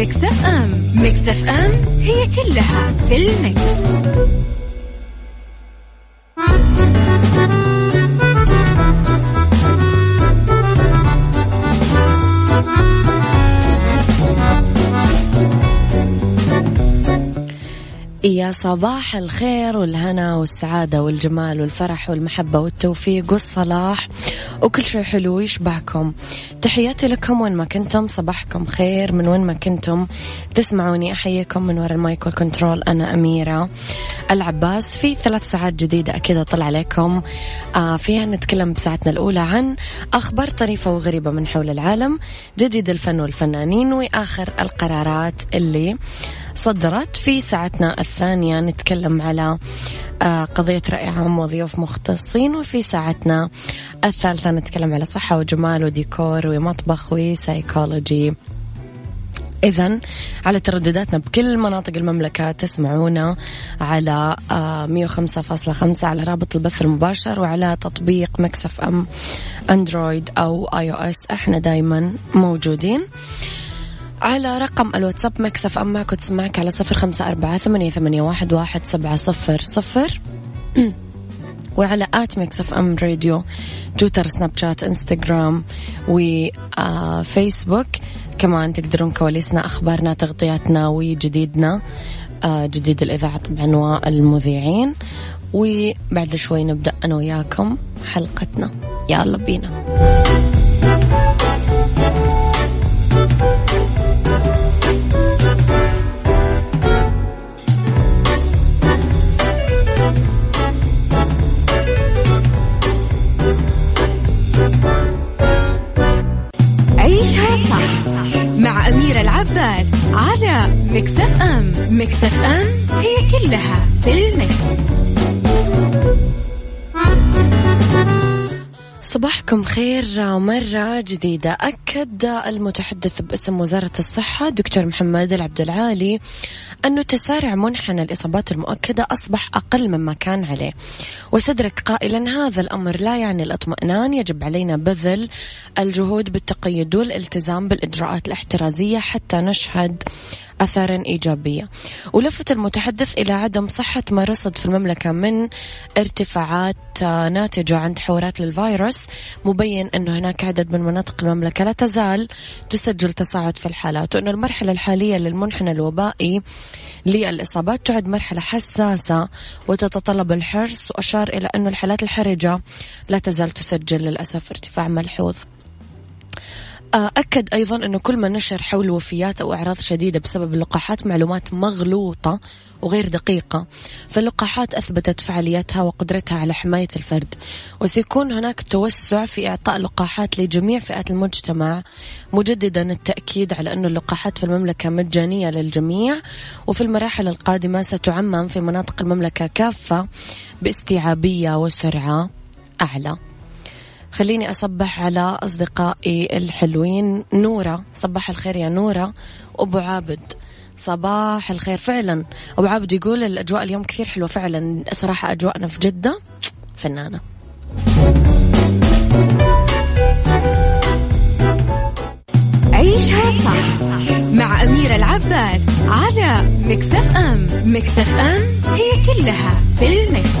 على مكتف أم مكتف أم هي كلها في المكس. يا صباح الخير والهنا والسعادة والجمال والفرح والمحبة والتوفيق والصلاح وكل شيء حلو يشبعكم. تحياتي لكم وين ما كنتم صباحكم خير. من وين ما كنتم تسمعوني أحييكم من وراء المايك والكنترول. أنا أميرة. العباس في ثلاث ساعات جديدة أكيد أطلع عليكم. آه فيها نتكلم بساعتنا الأولى عن أخبار طريفة وغريبة من حول العالم جديد الفن والفنانين وآخر القرارات اللي صدرت في ساعتنا الثانية. نتكلم على آه، قضية رأي عام وضيوف مختصين وفي ساعتنا الثالثة نتكلم على صحة وجمال وديكور ومطبخ وسايكولوجي. إذا على تردداتنا بكل مناطق المملكة تسمعونا على آه، مية وخمسة فاصلة خمسة على رابط البث المباشر وعلى تطبيق Mix FM Android أو iOS. إحنا دايما موجودين. على رقم الواتساب Mix FM معك وتسمعك على صفر خمسة أربعة ثمانية, ثمانية واحد, واحد سبعة صفر صفر. وعلى at Mix FM Radio تويتر سناب شات إنستغرام وفيسبوك كمان تقدرون كواليسنا أخبارنا تغطياتنا وجديدنا. آه، جديد الإذاعة طبعا والمذيعين. وبعد شوي نبدأ أنا وياكم حلقتنا. يلا بينا. خير مرة جديدة. أكد المتحدث باسم وزارة الصحة دكتور محمد العبد العالي أنه تسارع منحنى الإصابات المؤكدة أصبح أقل مما كان عليه. وستدرك قائلا هذا الأمر لا يعني الاطمئنان. يجب علينا بذل الجهود بالتقيد والالتزام بالإجراءات الاحترازية حتى نشهد أثارا إيجابية. ولفت المتحدث إلى عدم صحة ما رصد في المملكة من ارتفاعات ناتجة عن تحورات للفيروس مبين أنه هناك عدد من مناطق المملكة لا تزال تسجل تصاعد في الحالات وأن المرحلة الحالية للمنحنى الوبائي للإصابات تعد مرحلة حساسة وتتطلب الحرص وأشار إلى أن الحالات الحرجة لا تزال تسجل للأسف ارتفاع ملحوظ. أكد أيضا أنه كل ما نشر حول وفيات أو أعراض شديدة بسبب اللقاحات معلومات مغلوطة وغير دقيقة فاللقاحات أثبتت فعاليتها وقدرتها على حماية الفرد. وسيكون هناك توسع في إعطاء لقاحات لجميع فئات المجتمع مجددا التأكيد على أن اللقاحات في المملكة مجانية للجميع وفي المراحل القادمة ستعمم في مناطق المملكة كافة باستيعابية وسرعة أعلى. خليني أصبح على أصدقائي الحلوين. نورة صباح الخير يا نورة. وأبو عابد صباح الخير. فعلا أبو عابد يقول الأجواء اليوم كثير حلوة فعلا. صراحة أجواءنا في جدة فنانة. عيشها صح مع أميرة العباس على مكتف أم مكتف أم هي كلها في المكس.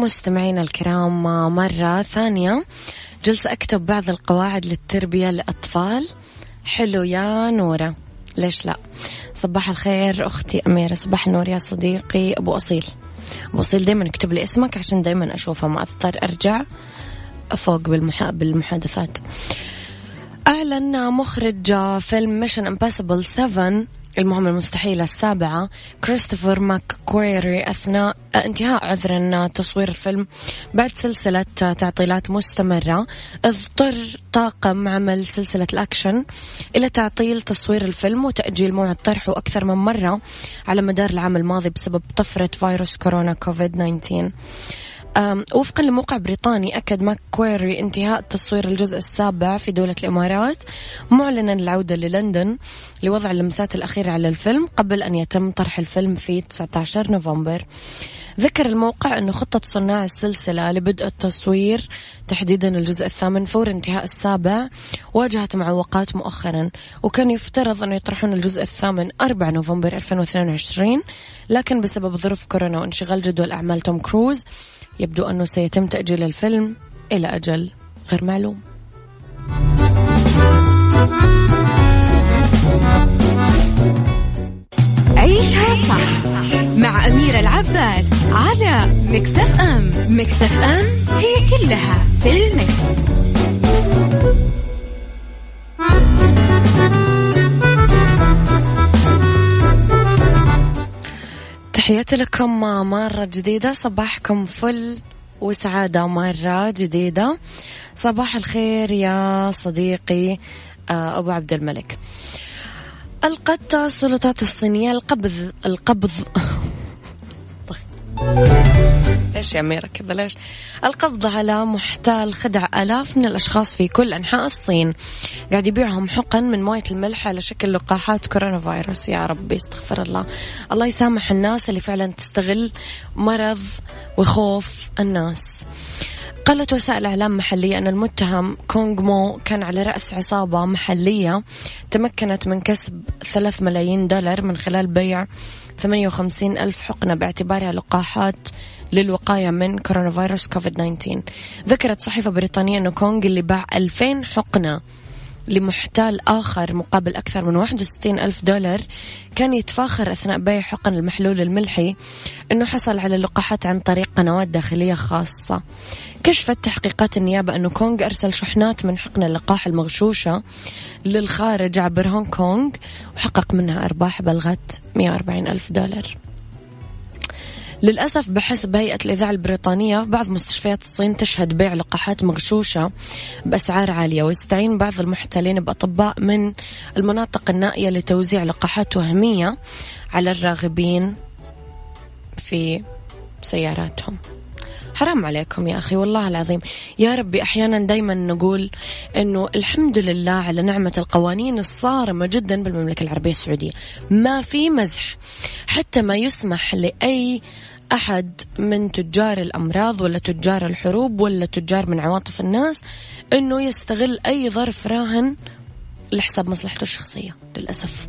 مستمعينا الكرام مرة ثانية. جلسة أكتب بعض القواعد للتربية للأطفال. حلو يا نورة. ليش لا؟ صباح الخير أختي أميرة. صباح النور يا صديقي أبو أصيل. أبو أصيل دايما اكتب لي اسمك عشان دايما أشوفه ما أضطر أرجع فوق بالمحا... بالمحادثات. أعلن مخرج فيلم Mission Impossible 7 المهمة المستحيلة السابعة كريستوفر ماك كويري أثناء انتهاء عذرا تصوير الفيلم بعد سلسلة تعطيلات مستمرة. اضطر طاقم عمل سلسلة الأكشن إلى تعطيل تصوير الفيلم وتأجيل موعد طرحه أكثر من مرة على مدار العام الماضي بسبب طفرة فيروس كورونا كوفيد 19 وفقا لموقع بريطاني أكد ماك كويري انتهاء تصوير الجزء السابع في دولة الإمارات معلنا العودة للندن لوضع اللمسات الأخيرة على الفيلم قبل أن يتم طرح الفيلم في 19 نوفمبر. ذكر الموقع أنه خطة صناع السلسلة لبدء التصوير تحديدا الجزء الثامن فور انتهاء السابع واجهت معوقات مؤخرا وكان يفترض أنه يطرحون الجزء الثامن 4 نوفمبر 2022 لكن بسبب ظروف كورونا وانشغال جدول أعمال توم كروز يبدو أنه سيتم تأجيل الفيلم إلى أجل غير معلوم عيشها صح مع أميرة العباس على مكتف أم مكتف أم هي كلها في المكس. تحياتي لكم مرة جديدة. صباحكم فل وسعادة مرة جديدة. صباح الخير يا صديقي آه، أبو عبد الملك. ألقت السلطات الصينية القبض القبض ليش يا أميرة كذا ليش؟ القبض على محتال خدع آلاف من الأشخاص في كل أنحاء الصين. قاعد يبيعهم حقن من موية الملح على شكل لقاحات كورونا فيروس. يا ربي استغفر الله. الله يسامح الناس اللي فعلا تستغل مرض وخوف الناس. قالت وسائل إعلام محلية أن المتهم كونغ مو كان على رأس عصابة محلية تمكنت من كسب ثلاث ملايين دولار من خلال بيع 58 ألف حقنة باعتبارها لقاحات للوقاية من كورونا فيروس كوفيد 19 ذكرت صحيفة بريطانية أن كونغ اللي باع 2000 حقنة لمحتال آخر مقابل أكثر من 61 ألف دولار كان يتفاخر أثناء بيع حقن المحلول الملحي أنه حصل على اللقاحات عن طريق قنوات داخلية خاصة. كشفت تحقيقات النيابة أنه كونغ أرسل شحنات من حقن اللقاح المغشوشة للخارج عبر هونغ كونغ وحقق منها أرباح بلغت 140 ألف دولار. للأسف بحسب هيئة الإذاعة البريطانية بعض مستشفيات الصين تشهد بيع لقاحات مغشوشة بأسعار عالية ويستعين بعض المحتلين بأطباء من المناطق النائية لتوزيع لقاحات وهمية على الراغبين في سياراتهم. حرام عليكم يا أخي والله العظيم. يا ربي أحيانا دايما نقول أنه الحمد لله على نعمة القوانين الصارمة جدا بالمملكة العربية السعودية. ما في مزح حتى ما يسمح لأي أحد من تجار الأمراض ولا تجار الحروب ولا تجار من عواطف الناس أنه يستغل أي ظرف راهن لحساب مصلحته الشخصية للأسف.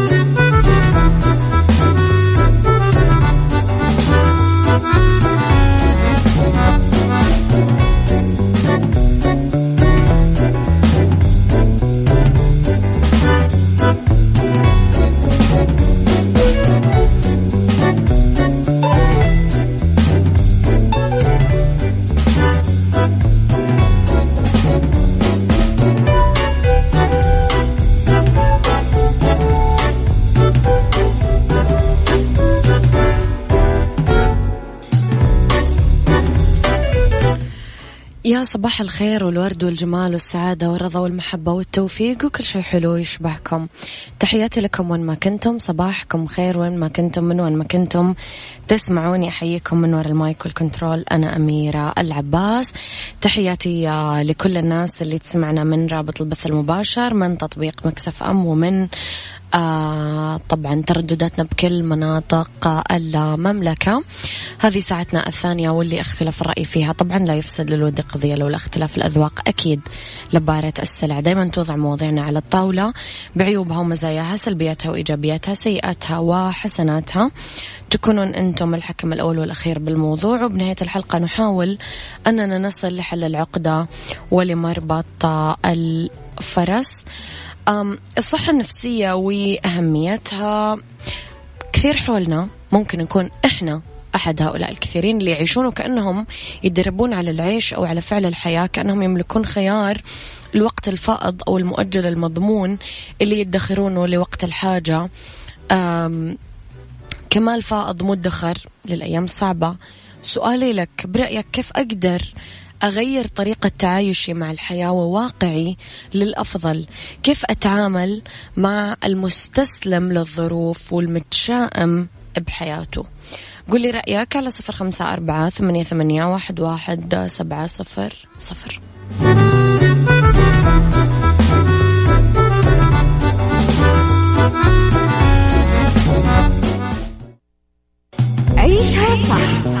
يا صباح الخير والورد والجمال والسعادة والرضا والمحبة والتوفيق وكل شيء حلو يشبهكم. تحياتي لكم وين ما كنتم صباحكم خير وين ما كنتم من وين ما كنتم. تسمعوني أحييكم من وراء ال mic وال control. أنا أميرة العباس. تحياتي لكل الناس اللي تسمعنا من رابط البث المباشر من تطبيق Mix FM ومن آه طبعا تردداتنا بكل مناطق المملكة. هذه ساعتنا الثانية واللي اختلف الرأي فيها. طبعا لا يفسد للود قضية لولا اختلاف الأذواق أكيد لبارة السلع. دايما توضع مواضيعنا على الطاولة. بعيوبها ومزاياها سلبياتها وإيجابياتها سيئاتها وحسناتها. تكونون أنتم الحكم الأول والأخير بالموضوع. وبنهاية الحلقة نحاول أننا نصل لحل العقدة ولمربط الفرس. الصحة النفسية وأهميتها كثير حولنا. ممكن نكون إحنا أحد هؤلاء الكثيرين اللي يعيشون وكأنهم يتدربون على العيش أو على فعل الحياة كأنهم يملكون خيار الوقت الفائض أو المؤجل المضمون اللي يدخرونه لوقت الحاجة. كمال فائض مدخر للأيام الصعبة. سؤالي لك برأيك كيف أقدر أغير طريقة تعايشي مع الحياة وواقعي للأفضل. كيف أتعامل مع المستسلم للظروف والمتشائم بحياته؟ قولي رأيك على صفر خمسة أربعة ثمانية, ثمانية واحد, واحد سبعة صفر صفر. عيشها صح.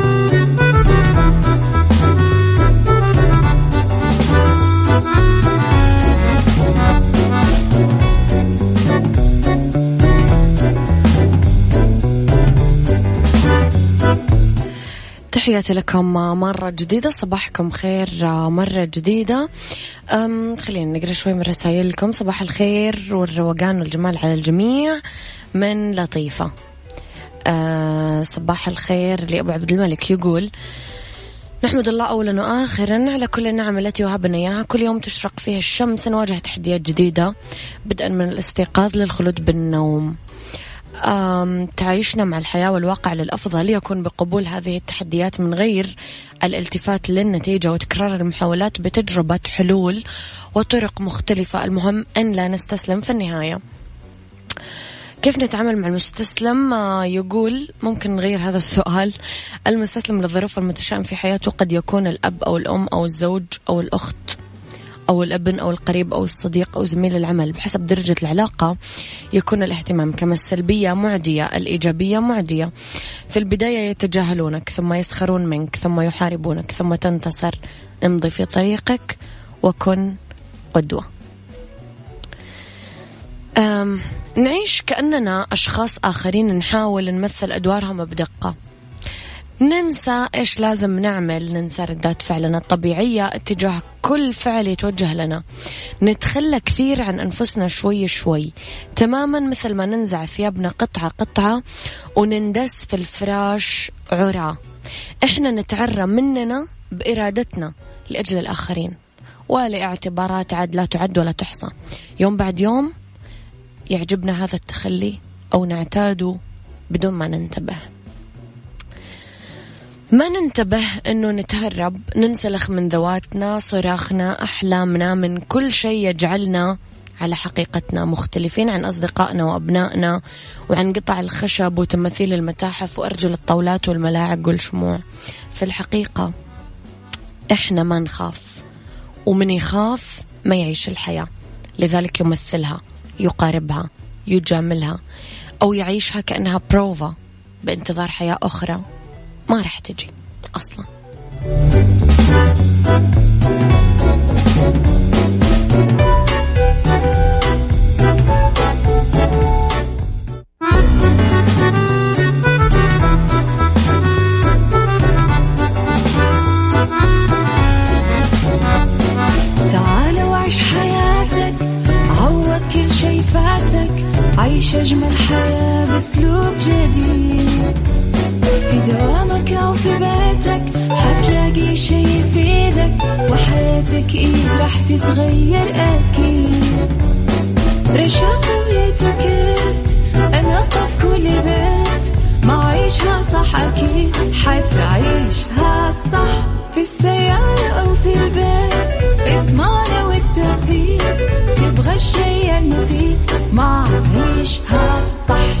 تحياتي لكم مرة جديدة صباحكم خير مرة جديدة. خلينا نقرأ شوي من رسائلكم. صباح الخير والروقان والجمال على الجميع. من لطيفة. أه صباح الخير لأبو عبد الملك. يقول نحمد الله أولا وآخرا على كل النعم التي وهبنا إياها. كل يوم تشرق فيها الشمس نواجه تحديات جديدة بدءا من الاستيقاظ للخلود بالنوم. تعيشنا مع الحياة والواقع للأفضل يكون بقبول هذه التحديات من غير الالتفات للنتيجة وتكرار المحاولات بتجربة حلول وطرق مختلفة. المهم أن لا نستسلم في النهاية. كيف نتعامل مع المستسلم؟ آه، يقول ممكن نغير هذا السؤال. المستسلم للظروف المتشائم في حياته قد يكون الأب أو الأم أو الزوج أو الأخت. أو الابن أو القريب أو الصديق أو زميل العمل بحسب درجة العلاقة يكون الاهتمام كما السلبية معدية الإيجابية معدية. في البداية يتجاهلونك ثم يسخرون منك ثم يحاربونك ثم تنتصر. امضي في طريقك وكن قدوة. نعيش كأننا أشخاص آخرين نحاول نمثل أدوارهم بدقة. ننسى إيش لازم نعمل ننسى ردات فعلنا الطبيعية اتجاه كل فعل يتوجه لنا. نتخلى كثير عن أنفسنا شوي شوي. تماما مثل ما ننزع ثيابنا قطعة قطعة ونندس في الفراش عرى. إحنا نتعرى مننا بإرادتنا لأجل الآخرين. ولإعتبارات عاد لا تعد ولا تحصى. يوم بعد يوم يعجبنا هذا التخلي أو نعتاده بدون ما ننتبه. ما ننتبه إنه نتهرب ننسلخ من ذواتنا صراخنا أحلامنا من كل شيء يجعلنا على حقيقتنا مختلفين عن أصدقائنا وأبنائنا وعن قطع الخشب وتماثيل المتاحف وأرجل الطاولات والملاعق والشموع. في الحقيقة إحنا ما نخاف ومن يخاف ما يعيش الحياة. لذلك يمثلها يقاربها يجاملها أو يعيشها كأنها بروفا بانتظار حياة أخرى. ما راح تجي أصلا. عيش أجمل حياة بأسلوب جديد. حتلاقي شي يفيدك وحياتك إيه راح تتغير أكيد. رشاق ويتوكيت أنا في كل بيت. ما عيشها صح أكيد حتعيشها صح. في السيارة أو في البيت اسمعنا والتوفيق. تبغى الشيء المفيد ما عيشها صح.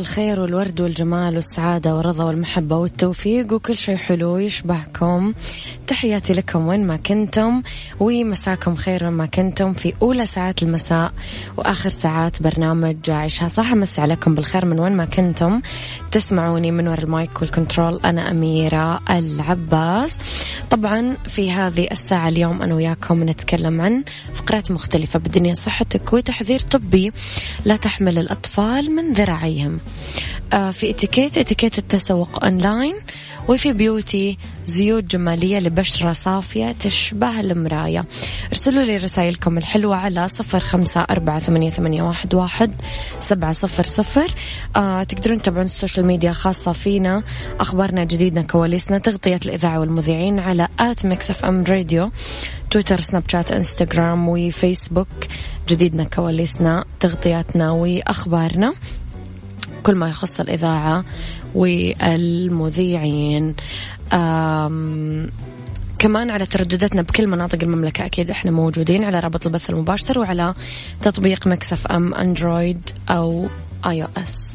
الخير والورد والجمال والسعادة والرضا والمحبة والتوفيق وكل شيء حلو يشبهكم تحياتي لكم وين ما كنتم ومساكم خير وين ما كنتم في أولى ساعات المساء وآخر ساعات برنامج عيشها صح. مسي عليكم بالخير من وين ما كنتم. تسمعوني من وراء ال mic وال control. أنا أميرة العباس. طبعا في هذه الساعة اليوم أنا وياكم نتكلم عن فقرات مختلفة بالدنيا صحتك وتحذير طبي لا تحمل الأطفال من ذراعيهم. آه في إتيكيت إتيكيت التسوق أونلاين. وفي beauty زيوت جمالية لبشرة صافية تشبه المراية ارسلوا لي رسائلكم الحلوة على صفر خمسة أربعة ثمانية, ثمانية واحد, واحد سبعة صفر صفر. آه تقدرون تتابعون ال social media خاصة فينا أخبارنا جديدنا كواليسنا تغطية الإذاعة والمذيعين على at Mix FM Radio تويتر سناب شات إنستغرام وفيسبوك. جديدنا كواليسنا تغطياتنا وأخبارنا. كل ما يخص الإذاعة والمذيعين كمان على تردداتنا بكل مناطق المملكة أكيد إحنا موجودين على رابط البث المباشر وعلى تطبيق Mix FM Android أو iOS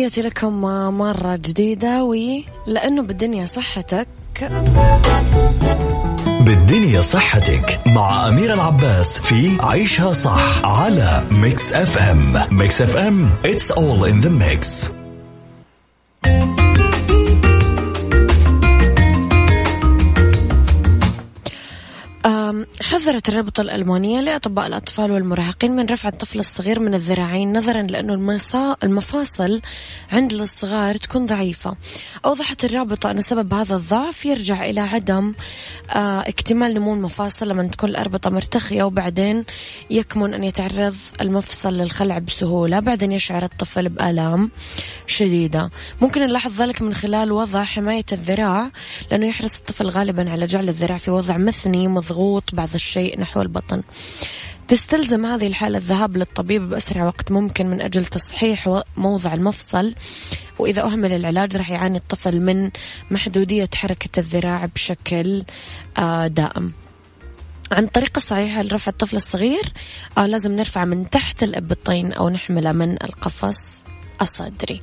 تحياتي لكم مرة جديدة ولأنه بالدنيا صحتك. بالدنيا صحتك مع أميرة العباس في عيشها صح على Mix FM Mix FM it's all in the mix. حذرت الرابطة الألمانية لأطباء الأطفال والمراهقين من رفع الطفل الصغير من الذراعين نظرا لأنه المفاصل عند الصغار تكون ضعيفة. أوضحت الرابطة أن سبب هذا الضعف يرجع إلى عدم آه، اكتمال نمو المفاصل لما تكون الأربطة مرتخية وبعدين يكمن أن يتعرض المفصل للخلع بسهولة. بعدين يشعر الطفل بآلام شديدة. ممكن نلاحظ ذلك من خلال وضع حماية الذراع لأنه يحرص الطفل غالبا على جعل الذراع في وضع مثني مضغوط بعض الشيء نحو البطن. تستلزم هذه الحالة الذهاب للطبيب بأسرع وقت ممكن من أجل تصحيح موضع المفصل وإذا أهمل العلاج راح يعاني الطفل من محدودية حركة الذراع بشكل آه، دائم. عن الطريقة الصحيحة لرفع الطفل الصغير؟ آه لازم نرفعه من تحت الإبطين أو نحمله من القفص الصدري.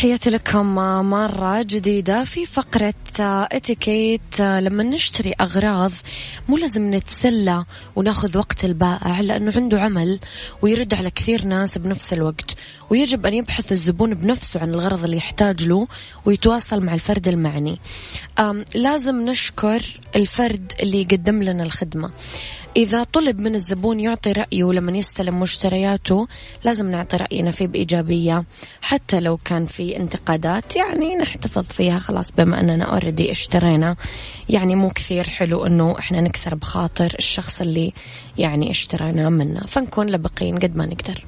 تحياتي لكم مرة جديدة في فقرة اتيكيت لما نشتري أغراض مو لازم نتسلى وناخذ وقت البائع لأنه عنده عمل ويرد على كثير ناس بنفس الوقت. ويجب أن يبحث الزبون بنفسه عن الغرض اللي يحتاج له ويتواصل مع الفرد المعني. لازم نشكر الفرد اللي يقدم لنا الخدمة. إذا طلب من الزبون يعطي رأيه لما يستلم مشترياته لازم نعطي رأينا فيه بإيجابية. حتى لو كان في انتقادات يعني نحتفظ فيها خلاص بما أننا أوريدي اشترينا. يعني مو كثير حلو أنه إحنا نكسر بخاطر الشخص اللي يعني اشترينا منه فنكون لبقين قد ما نقدر.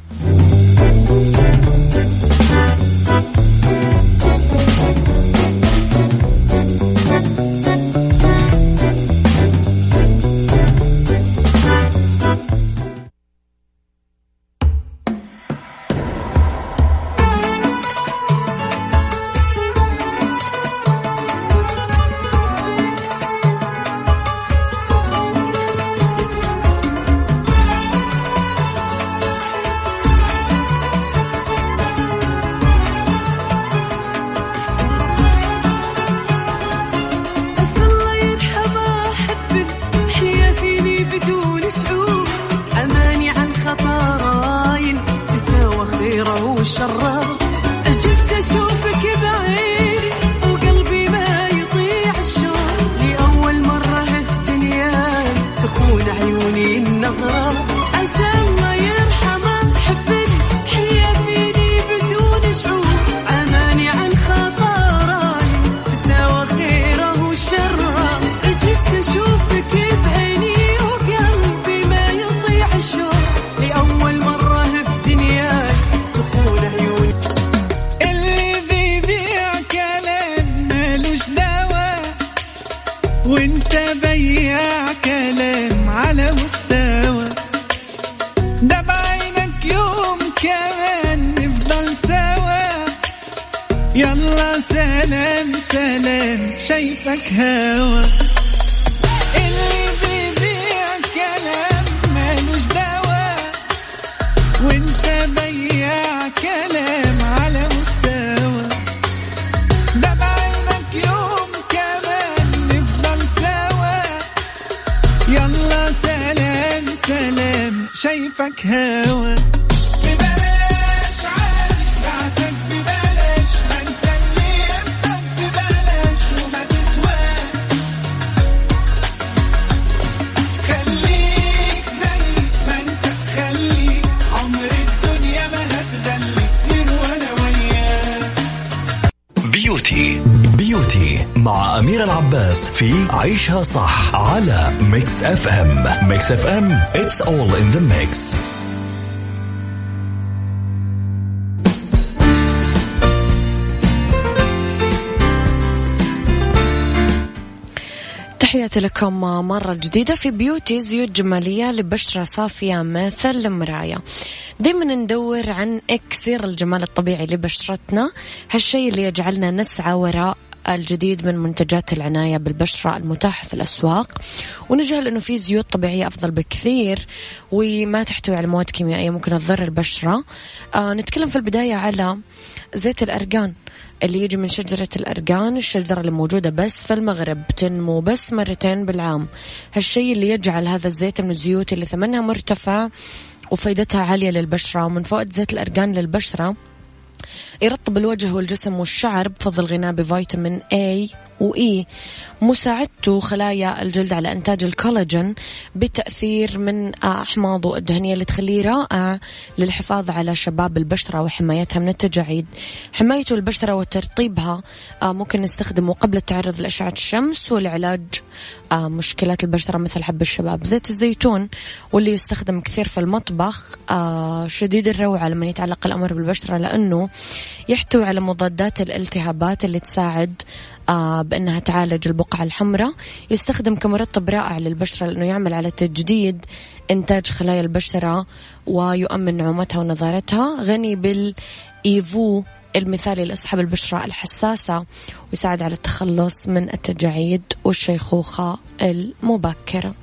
عيوني النظرة عساوي شايفك هوا. اللي بيبيع كلام مالوش دوا وانت بياع كلام على مستوى. يوم كمان نفضل سوا. يلا سلام سلام شايفك هوا. العباس في عيشها صح على Mix FM Mix FM it's all in the mix. تحياتي لكم مرة جديدة في beauty زيوت جمالية لبشرة صافية مثل المراية دايما ندور عن إكسير الجمال الطبيعي لبشرتنا. هالشيء اللي يجعلنا نسعى وراء الجديد من منتجات العناية بالبشرة المتاحة في الأسواق. ونجهل أنه في زيوت طبيعية أفضل بكثير وما تحتوي على مواد كيميائية ممكن تضر البشرة. آه نتكلم في البداية على زيت الأرجان اللي يجي من شجرة الأرجان الشجرة اللي موجودة بس في المغرب تنمو بس مرتين بالعام. هالشيء اللي يجعل هذا الزيت من الزيوت اللي ثمنها مرتفع وفائدتها عالية للبشرة. ومن فوائد زيت الأرجان للبشرة يرطب الوجه والجسم والشعر بفضل غناء بفيتامين A وإي مساعدته خلايا الجلد على إنتاج الكولاجين بتأثير من أحماضه الدهنية اللي تخليه رائع للحفاظ على شباب البشرة وحمايتها من التجاعيد. حمايته البشرة وترطيبها آه، ممكن نستخدمه قبل التعرض لأشعة الشمس والعلاج آه، مشكلات البشرة مثل حب الشباب. زيت الزيتون واللي يستخدم كثير في المطبخ آه، شديد الروعة لما يتعلق الأمر بالبشرة لأنه يحتوي على مضادات الالتهابات اللي تساعد آه بأنها تعالج البقعة الحمراء. يستخدم كمرطب رائع للبشرة لأنه يعمل على تجديد إنتاج خلايا البشرة ويؤمن نعومتها ونضارتها غني بالإيفو المثالي لأصحاب البشرة الحساسة ويساعد على التخلص من التجاعيد والشيخوخة المبكرة.